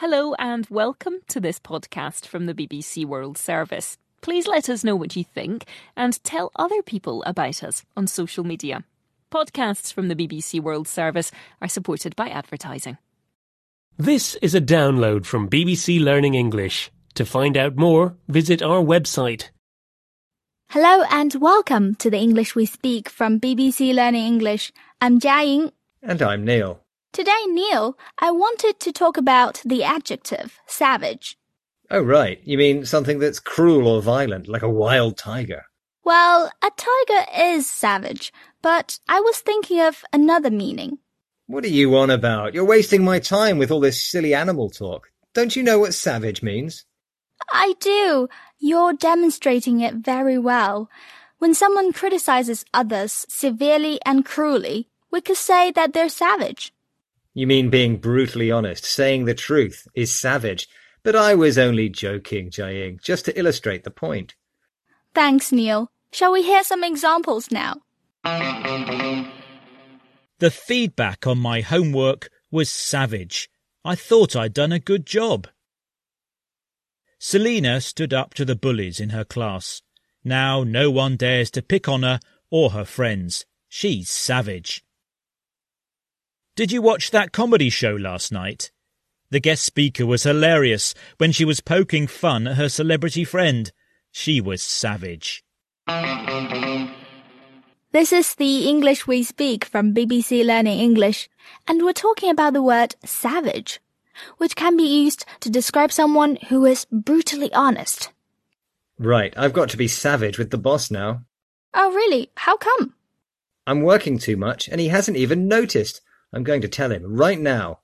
Hello and welcome to this podcast from the BBC World Service. Please let us know what you think and tell other people about us on social media. Podcasts from the BBC World Service are supported by advertising. This is a download from BBC Learning English. To find out more, visit our website. Hello and welcome to the English we speak from BBC Learning English. I'm Jiaying. And I'm Neil. Today, Neil, I wanted to talk about the adjective savage. Oh, right. You mean something that's cruel or violent, like a wild tiger? Well, a tiger is savage, but I was thinking of another meaning. What are you on about? You're wasting my time with all this silly animal talk. Don't you know what savage means? I do. You're demonstrating it very well. When someone criticizes others severely and cruelly, we could say that they're savage. You mean being brutally honest, saying the truth, is savage. But I was only joking, Jiaying, just to illustrate the point. Thanks, Neil. Shall we hear some examples now? The feedback on my homework was savage. I thought I'd done a good job. Selina stood up to the bullies in her class. Now no one dares to pick on her or her friends. She's savage. Did you watch that comedy show last night? The guest speaker was hilarious when she was poking fun at her celebrity friend. She was savage. This is the English we speak from BBC Learning English, and we're talking about the word savage, which can be used to describe someone who is brutally honest. Right, I've got to be savage with the boss now. Oh, really? How come? I'm working too much, and he hasn't even noticed. I'm going to tell him right now.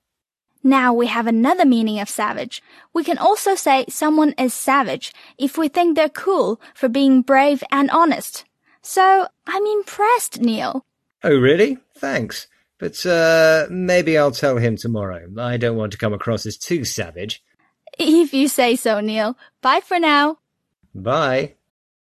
Now we have another meaning of savage. We can also say someone is savage if we think they're cool for being brave and honest. So, I'm impressed, Neil. Oh, really? Thanks. But, uh, maybe I'll tell him tomorrow. I don't want to come across as too savage. If you say so, Neil. Bye for now. Bye.